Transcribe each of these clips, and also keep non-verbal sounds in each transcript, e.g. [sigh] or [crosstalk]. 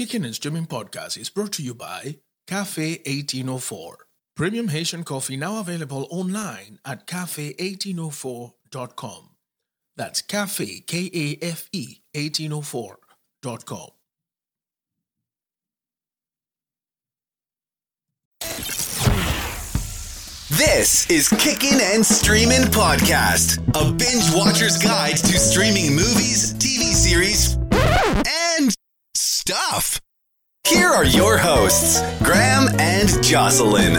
Kicking and Streaming Podcast is brought to you by Kafe 1804. Premium Haitian coffee now available online at kafe1804.com. That's cafe, K A F E, 1804.com. This is Kicking and Streaming Podcast, a binge watcher's guide to streaming movies, TV series, and stuff. Here are your hosts, Graham and Jocelyn.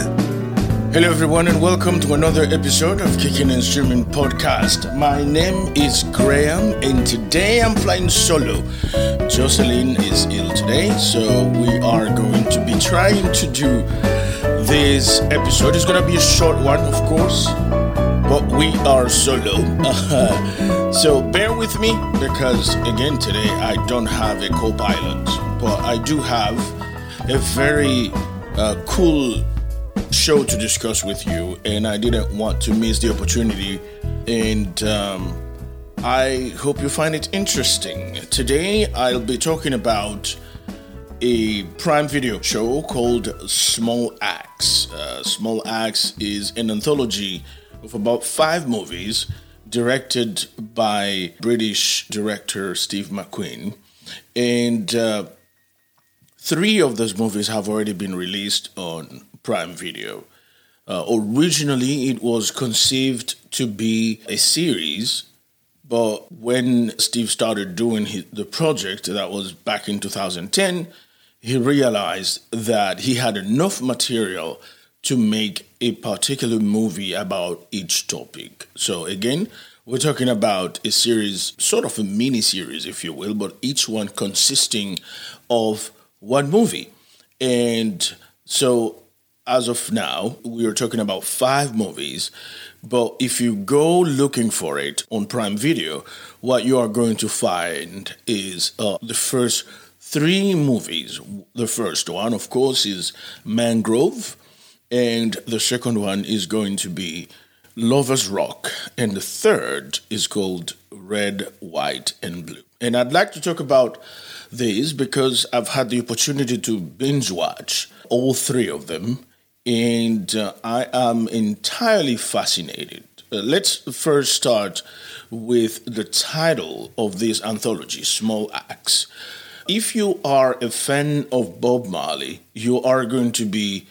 Hello, everyone, and welcome to another episode of Kicking and Streaming Podcast. My name is Graham, and today I'm flying solo. Jocelyn is ill today, so we are going to be trying to do this episode. It's going to be a short one, of course, but we are solo. [laughs] so bear with me because, again, today I don't have a co pilot, but I do have a very uh, cool show to discuss with you, and I didn't want to miss the opportunity. And um, I hope you find it interesting. Today, I'll be talking about a Prime Video show called Small Axe. Uh, Small Axe is an anthology of about five movies directed by British director Steve McQueen. And uh, three of those movies have already been released on Prime Video. Uh, originally, it was conceived to be a series, but when Steve started doing his, the project, that was back in 2010, he realized that he had enough material to make a particular movie about each topic. So, again, we're talking about a series, sort of a mini series, if you will, but each one consisting of one movie. And so as of now, we are talking about five movies. But if you go looking for it on Prime Video, what you are going to find is uh, the first three movies. The first one, of course, is Mangrove, and the second one is going to be Lover's Rock, and the third is called Red, White, and Blue. And I'd like to talk about these because I've had the opportunity to binge watch all three of them and uh, I am entirely fascinated. Uh, let's first start with the title of this anthology, Small Axe. If you are a fan of Bob Marley, you are going to be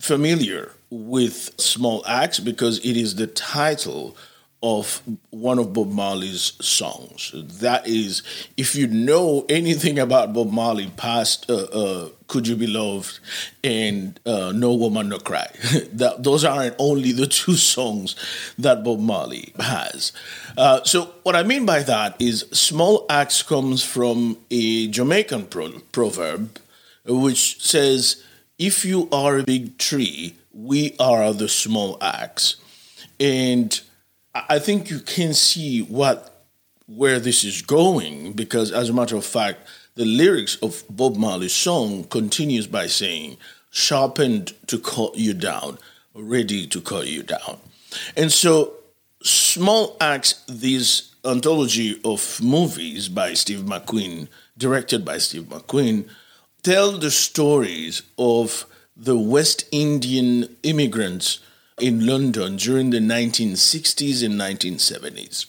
familiar with Small Axe because it is the title of one of Bob Marley's songs. That is, if you know anything about Bob Marley past uh, uh, Could You Be Loved and uh, No Woman No Cry, [laughs] that, those aren't only the two songs that Bob Marley has. Uh, so, what I mean by that is small axe comes from a Jamaican pro- proverb which says, If you are a big tree, we are the small axe. And I think you can see what where this is going because, as a matter of fact, the lyrics of Bob Marley's song continues by saying, "Sharpened to cut you down, ready to cut you down," and so Small Axe, this anthology of movies by Steve McQueen, directed by Steve McQueen, tell the stories of the West Indian immigrants in London during the 1960s and 1970s.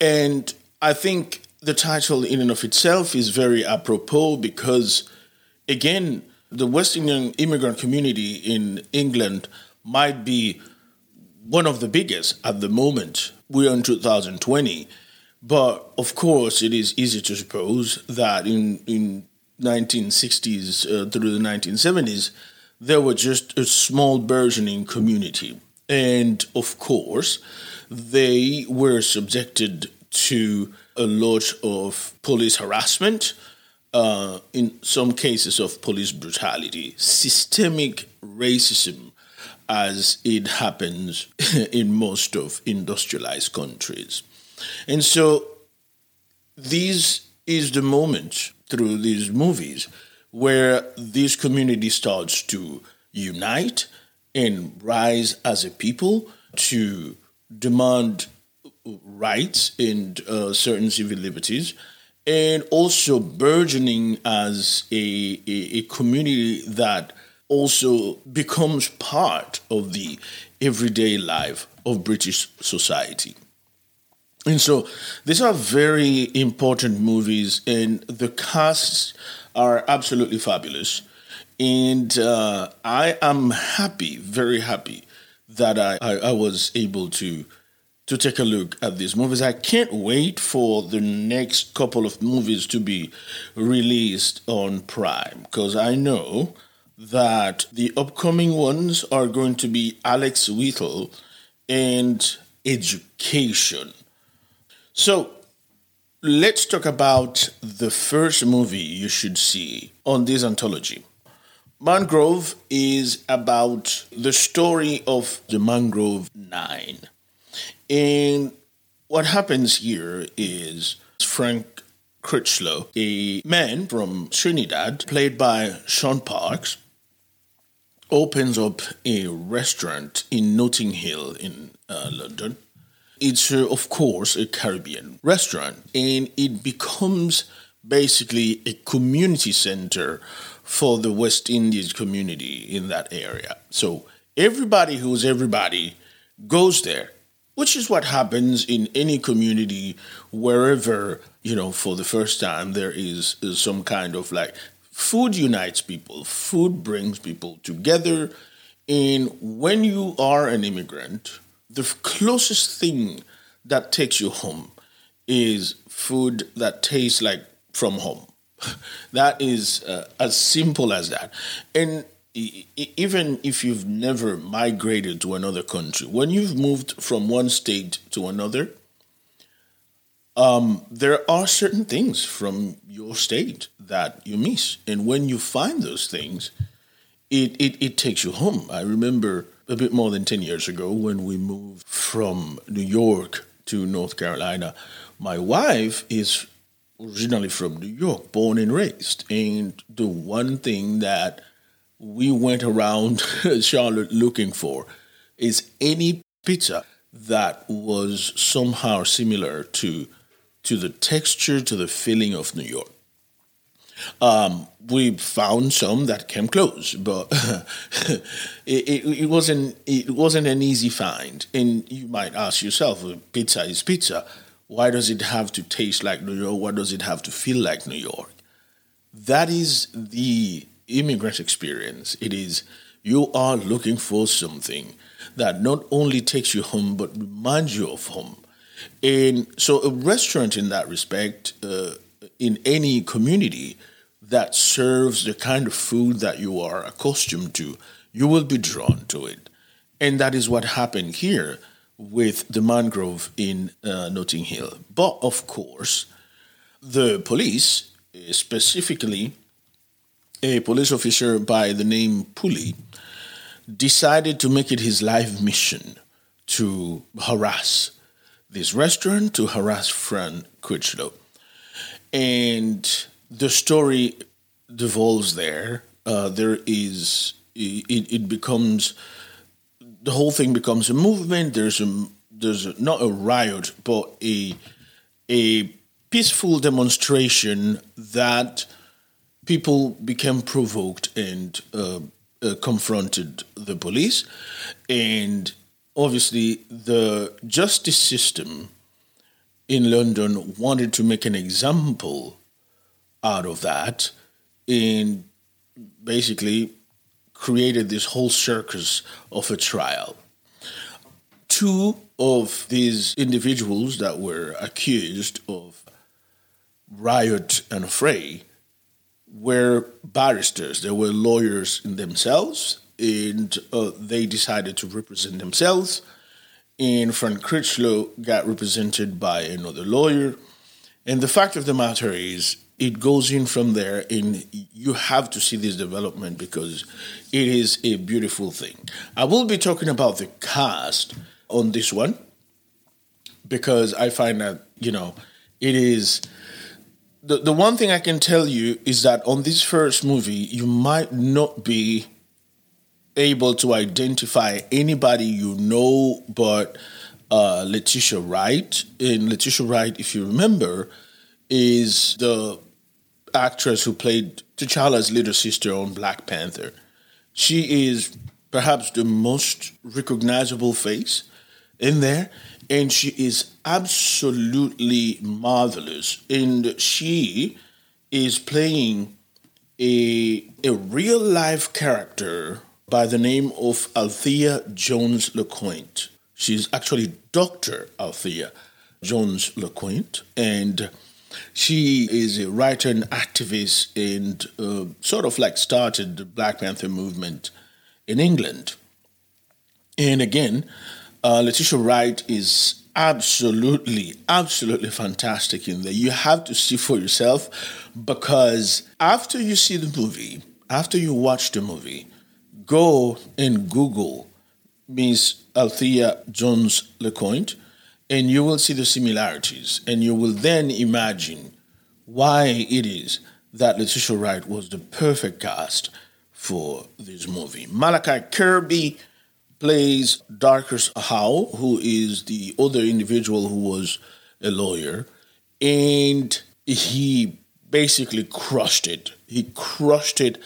And I think the title, in and of itself, is very apropos because, again, the West Indian immigrant community in England might be one of the biggest at the moment. We're in 2020. But of course, it is easy to suppose that in, in 1960s uh, through the 1970s, there were just a small burgeoning community. And of course, they were subjected to a lot of police harassment, uh, in some cases of police brutality, systemic racism, as it happens [laughs] in most of industrialized countries. And so, this is the moment through these movies where this community starts to unite and rise as a people to demand rights and uh, certain civil liberties and also burgeoning as a, a, a community that also becomes part of the everyday life of British society. And so these are very important movies, and the casts are absolutely fabulous. And uh, I am happy, very happy, that I, I, I was able to to take a look at these movies. I can't wait for the next couple of movies to be released on Prime because I know that the upcoming ones are going to be Alex Wheatle and Education. So let's talk about the first movie you should see on this anthology. Mangrove is about the story of the Mangrove Nine. And what happens here is Frank Critchlow, a man from Trinidad, played by Shaun Parkes, opens up a restaurant in Notting Hill in uh, London it's, of course, a Caribbean restaurant, and it becomes basically a community center for the West Indies community in that area. So everybody who's everybody goes there, which is what happens in any community wherever, you know, for the first time there is, is some kind of like food unites people, food brings people together. And when you are an immigrant, the closest thing that takes you home is food that tastes like from home. [laughs] that is uh, as simple as that. And even if you've never migrated to another country, when you've moved from one state to another, um, there are certain things from your state that you miss. And when you find those things, it, it, it takes you home. I remember a bit more than 10 years ago when we moved from New York to North Carolina. My wife is originally from New York, born and raised. And the one thing that we went around [laughs] Charlotte looking for is any pizza that was somehow similar to to the texture, to the feeling of New York. Um, we found some that came close, but [laughs] it, it, it, wasn't it wasn't an easy find. And you might ask yourself, pizza is pizza. Why does it have to taste like New York? Why does it have to feel like New York? That is the immigrant experience. It is you are looking for something that not only takes you home but reminds you of home. And so, a restaurant in that respect, uh, in any community that serves the kind of food that you are accustomed to, you will be drawn to it. And that is what happened here with the mangrove in uh, Notting Hill. But of course, the police, specifically a police officer by the name Pulley, decided to make it his life mission to harass this restaurant, to harass Frank Critchlow. And the story devolves there. Uh, there is it, it becomes the whole thing becomes a movement. There's a there's a, not a riot, but a a peaceful demonstration that people became provoked and uh, uh, confronted the police, and obviously the justice system in London wanted to make an example out of that and basically created this whole circus of a trial. Two of these individuals that were accused of riot and fray were barristers, they were lawyers in themselves, and uh, they decided to represent themselves and Frank Critchlow got represented by another lawyer. And the fact of the matter is, it goes in from there, and you have to see this development because it is a beautiful thing. I will be talking about the cast on this one because I find that, you know, it is. The, the one thing I can tell you is that on this first movie, you might not be able to identify anybody you know but uh, Letitia Wright. And Letitia Wright, if you remember, is the actress who played T'Challa's little sister on Black Panther. She is perhaps the most recognizable face in there, and she is absolutely marvelous. And she is playing a, a real life character by the name of Althea Jones LeCointe. She's actually Dr. Althea Jones LeCointe, and she is a writer and activist and uh, sort of like started the Black Panther movement in England. And again, uh, Letitia Wright is absolutely, absolutely fantastic in there. You have to see for yourself because after you see the movie, after you watch the movie, go and Google Miss Althea Jones LeCointe and you will see the similarities, and you will then imagine why it is that Letitia Wright was the perfect cast for this movie. Malachi Kirby plays Darcus Howe, who is the other individual who was a lawyer, and he basically crushed it. He crushed it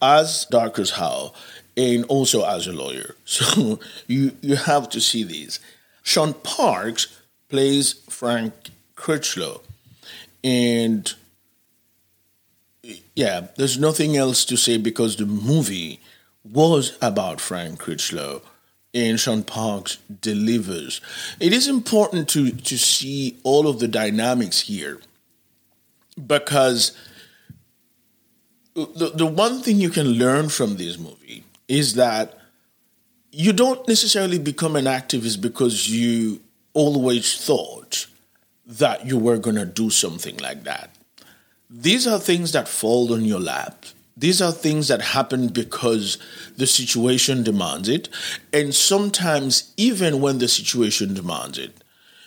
as Darcus Howe and also as a lawyer. [laughs] So you you have to see these. Shaun Parkes plays Frank Critchlow. And yeah, there's nothing else to say because the movie was about Frank Critchlow and Shaun Parkes delivers. It is important to, to see all of the dynamics here because the, the one thing you can learn from this movie is that you don't necessarily become an activist because you always thought that you were going to do something like that. These are things that fall on your lap. These are things that happen because the situation demands it. And sometimes, even when the situation demands it,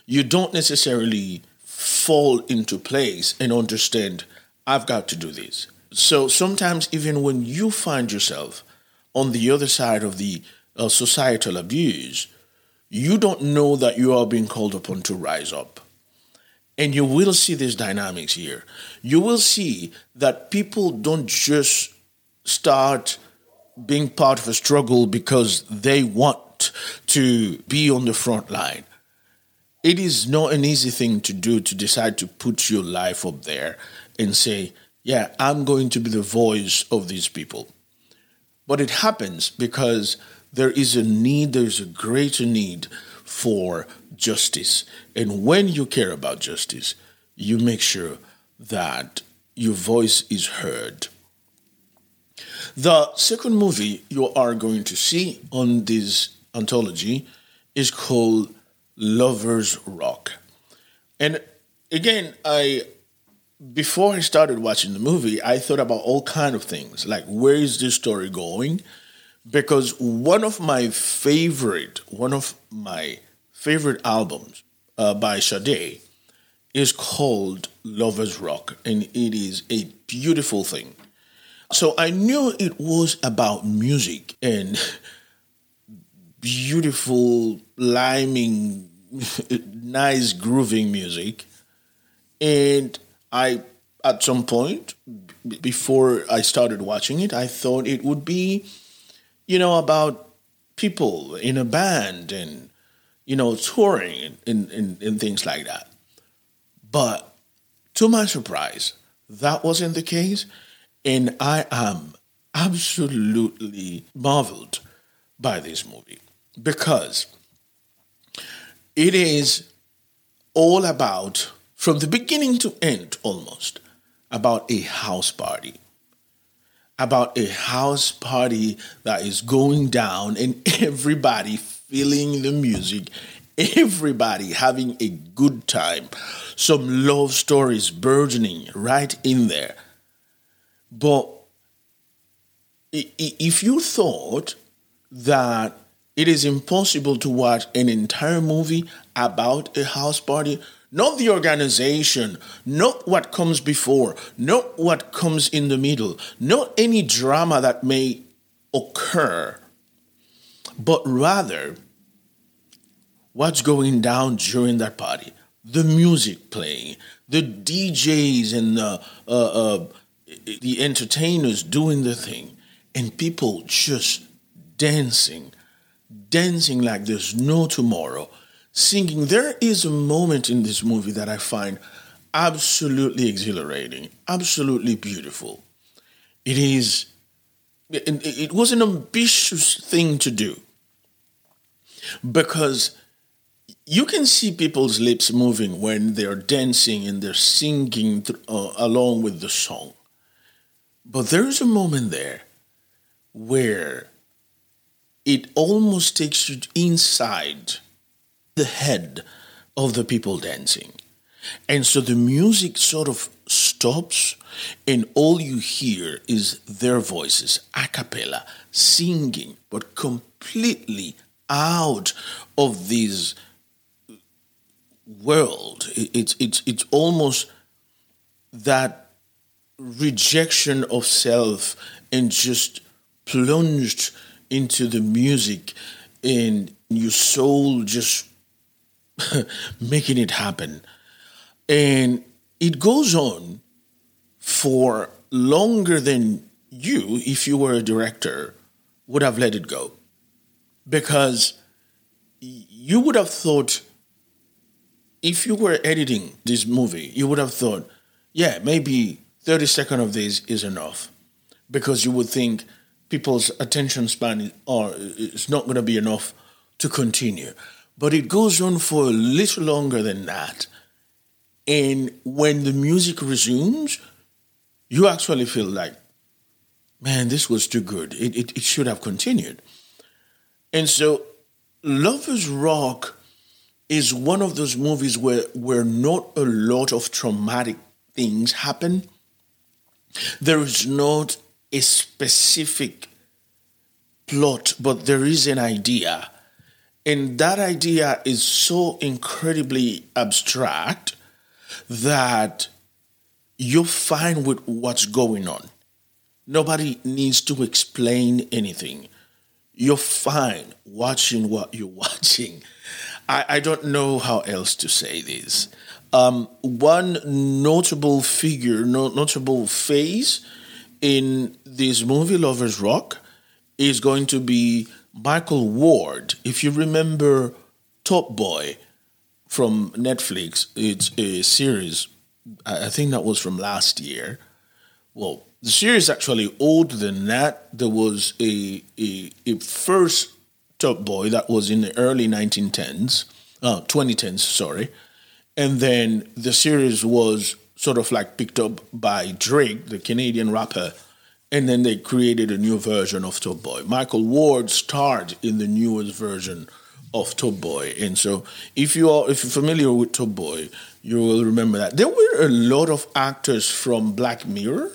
you don't necessarily fall into place and understand, I've got to do this. So sometimes, even when you find yourself on the other side of the uh, societal abuse, you don't know that you are being called upon to rise up. And you will see these dynamics here. You will see that people don't just start being part of a struggle because they want to be on the front line. It is not an easy thing to do to decide to put your life up there and say, Yeah, I'm going to be the voice of these people. But it happens because there is a need, there's a greater need for justice. And when you care about justice, you make sure that your voice is heard. The second movie you are going to see on this anthology is called Lovers Rock. And again, I before I started watching the movie, I thought about all kind of things, like where is this story going? Because one of my favorite one of my favorite albums uh, by Sade is called Lovers Rock, and it is a beautiful thing. So I knew it was about music and beautiful, liming, [laughs] nice, grooving music. And I, at some point, before I started watching it, I thought it would be you know, about people in a band and, you know, touring and, and, and things like that. But to my surprise, that wasn't the case. And I am absolutely marveled by this movie because it is all about, from the beginning to end almost, about a house party about a house party that is going down and everybody feeling the music, everybody having a good time, some love stories burgeoning right in there. But if you thought that it is impossible to watch an entire movie about a house party, not the organization, not what comes before, not what comes in the middle, not any drama that may occur, but rather what's going down during that party. the music playing, the DJs and the, uh, uh, the entertainers doing the thing, and people just dancing, dancing like there's no tomorrow, singing. There is a moment in this movie that I find absolutely exhilarating, absolutely beautiful. It is, it was an ambitious thing to do because you can see people's lips moving when they're dancing and they're singing uh, along with the song. But there's a moment there where it almost takes you inside the head of the people dancing. And so the music sort of stops, and all you hear is their voices, a cappella, singing, but completely out of this world. It's it's it's almost that rejection of self and just plunged into the music and your soul just [laughs] making it happen. And it goes on for longer than you, if you were a director, would have let it go. Because you would have thought, if you were editing this movie, you would have thought, yeah, maybe 30 seconds of this is enough. Because you would think people's attention span is not going to be enough to continue. But it goes on for a little longer than that. And when the music resumes, you actually feel like, man, this was too good. It, it, it should have continued. And so, Lovers Rock is one of those movies where, where not a lot of traumatic things happen. There is not a specific plot, but there is an idea. And that idea is so incredibly abstract that you're fine with what's going on. Nobody needs to explain anything. You're fine watching what you're [laughs] watching. I, I don't know how else to say this. Um, one notable figure, no, notable face in this movie, Lovers Rock, is going to be Michael Ward. If you remember Top Boy from Netflix, it's a series. I think that was from last year. Well, the series actually older than that. There was a, a, a first Top Boy that was in the early 1910s, uh, 2010s, sorry. And then the series was sort of like picked up by Drake, the Canadian rapper, and then they created a new version of Top Boy. Michael Ward starred in the newest version of Top Boy, and so if you are if you're familiar with Top Boy, you will remember that there were a lot of actors from Black Mirror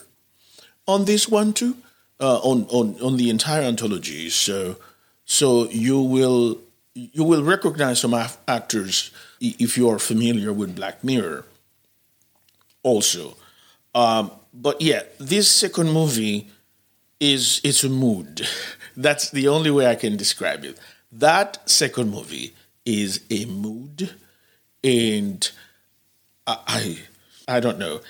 on this one too, uh, on on on the entire anthology. So so you will you will recognize some actors if you are familiar with Black Mirror. Also, um, but yeah, this second movie is it's a mood. [laughs] That's the only way I can describe it. That second movie is a mood, and I I, I don't know.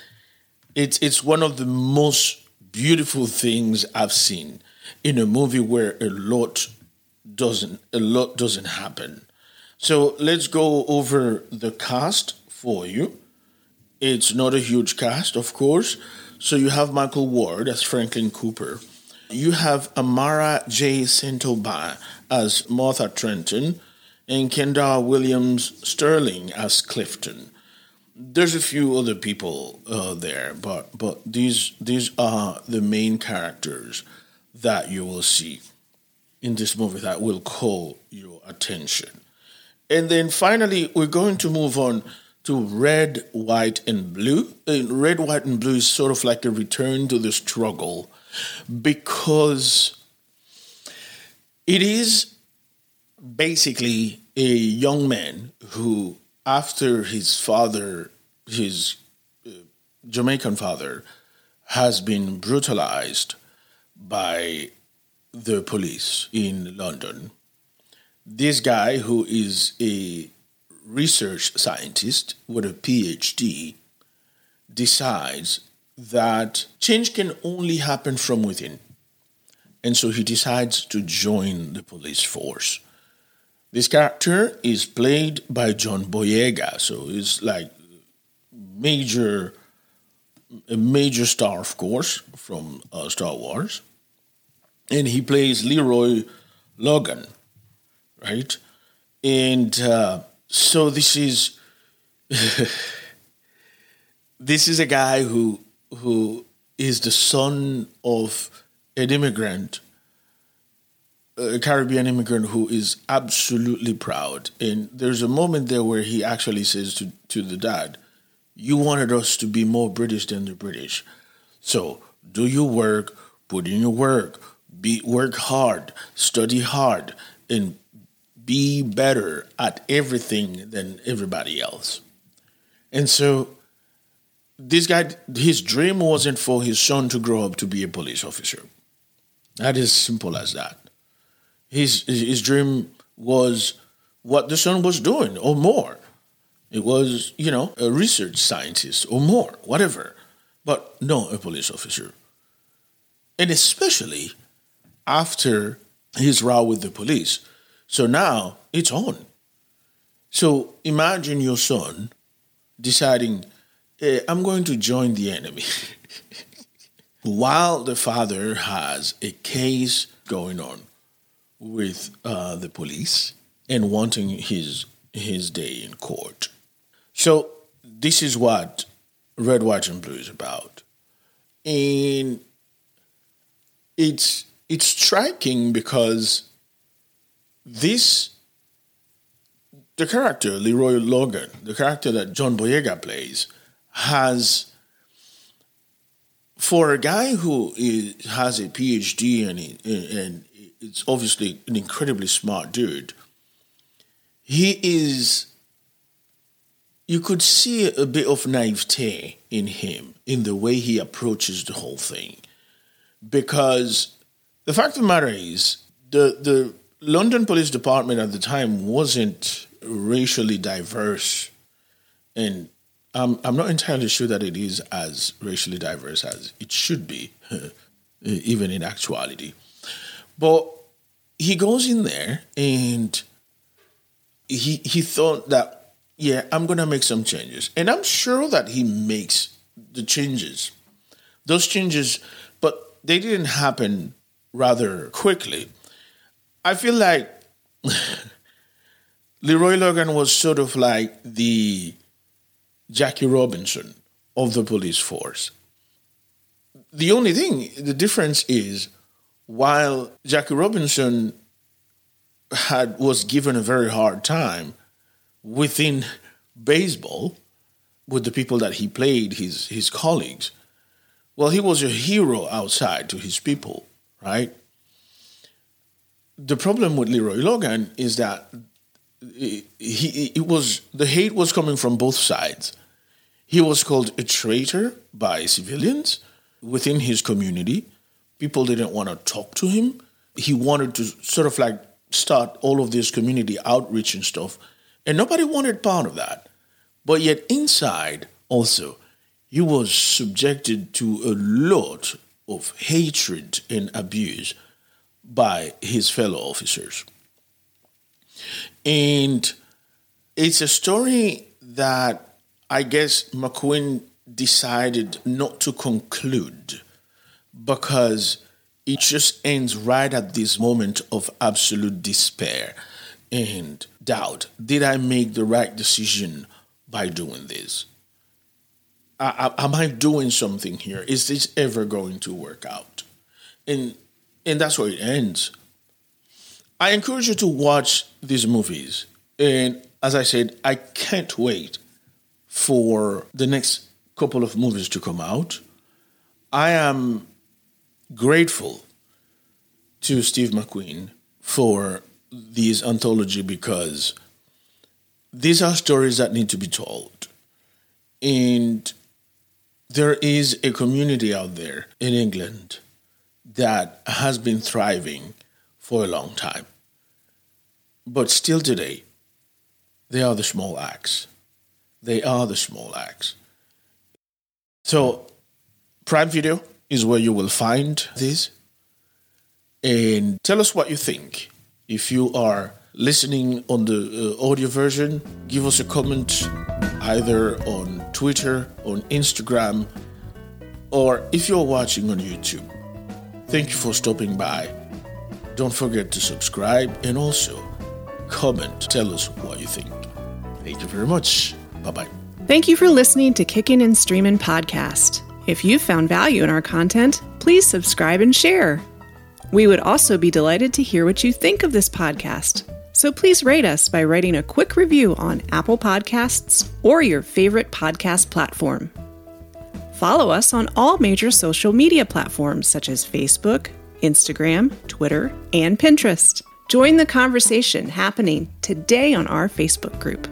It's it's one of the most beautiful things I've seen in a movie where a lot doesn't a lot doesn't happen. So let's go over the cast for you. It's not a huge cast, of course. So you have Michael Ward as Franklyn Cooper. You have Amarah-Jae St. Aubyn as Martha Trenton and Kendall Williams Stirling as Clifton. There's a few other people uh, there, but but these these are the main characters that you will see in this movie that will call your attention. And then finally, we're going to move on to red, white, and blue. And red, white, and blue is sort of like a return to the struggle because it is basically a young man who, after his father, his uh, Jamaican father, has been brutalized by the police in London. This guy, who is a research scientist with a PhD decides that change can only happen from within. And so he decides to join the police force. This character is played by John Boyega, so it's like major a major star, of course, from uh, Star Wars, and he plays Leroy Logan, right? And uh, so this is [laughs] this is a guy who who is the son of an immigrant, a Caribbean immigrant who is absolutely proud. And there's a moment there where he actually says to, to the dad, You wanted us to be more British than the British. So do your work, put in your work, be work hard, study hard, and be better at everything than everybody else. And so this guy, his dream wasn't for his son to grow up to be a police officer. That is simple as that. His his dream was what the son was doing or more. It was, you know, a research scientist or more, whatever. But no, a police officer. And especially after his row with the police. So now it's on. So imagine your son deciding, hey, I'm going to join the enemy. [laughs] While the father has a case going on with uh, the police and wanting his his day in court. So this is what Red, White, and Blue is about. And it's it's striking because this the character Leroy Logan, the character that John Boyega plays, has for a guy who is, has a PhD and he, and it's obviously an incredibly smart dude. He is. You could see a bit of naivete in him in the way he approaches the whole thing, because the fact of the matter is the the London Police Department at the time wasn't racially diverse, and I'm I'm not entirely sure that it is as racially diverse as it should be, [laughs] even in actuality. But he goes in there and he he thought that yeah I'm gonna make some changes, and I'm sure that he makes the changes, those changes, but they didn't happen rather quickly I feel like [laughs] Leroy Logan was sort of like the Jackie Robinson of the police force. The only thing, the difference is, while Jackie Robinson had was given a very hard time within baseball with the people that he played, his his colleagues, well, he was a hero outside to his people, right? The problem with Leroy Logan is that he, he it was the hate was coming from both sides. He was called a traitor by civilians within his community. People didn't want to talk to him. He wanted to sort of like start all of this community outreach and stuff, and nobody wanted part of that. But yet inside also, he was subjected to a lot of hatred and abuse by his fellow officers. And it's a story that I guess McQueen decided not to conclude because it just ends right at this moment of absolute despair and doubt. Did I make the right decision by doing this? I, I, am I doing something here? Is this ever going to work out? And and that's where it ends. I encourage you to watch these movies. And as I said, I can't wait for the next couple of movies to come out. I am grateful to Steve McQueen for this anthology because these are stories that need to be told. And there is a community out there in England that has been thriving for a long time. But still today, They are the small axe. They are the small axe. So, Prime Video is where you will find this. And tell us what you think. If you are listening on the uh, audio version, give us a comment either on Twitter, on Instagram, or if you're watching on YouTube. Thank you for stopping by. Don't forget to subscribe and also comment. Tell us what you think. Thank you very much. Bye bye. Thank you for listening to Kicking and Streaming Podcast. If you found value in our content, please subscribe and share. We would also be delighted to hear what you think of this podcast. So please rate us by writing a quick review on Apple Podcasts or your favorite podcast platform. Follow us on all major social media platforms such as Facebook, Instagram, Twitter, and Pinterest. Join the conversation happening today on our Facebook group.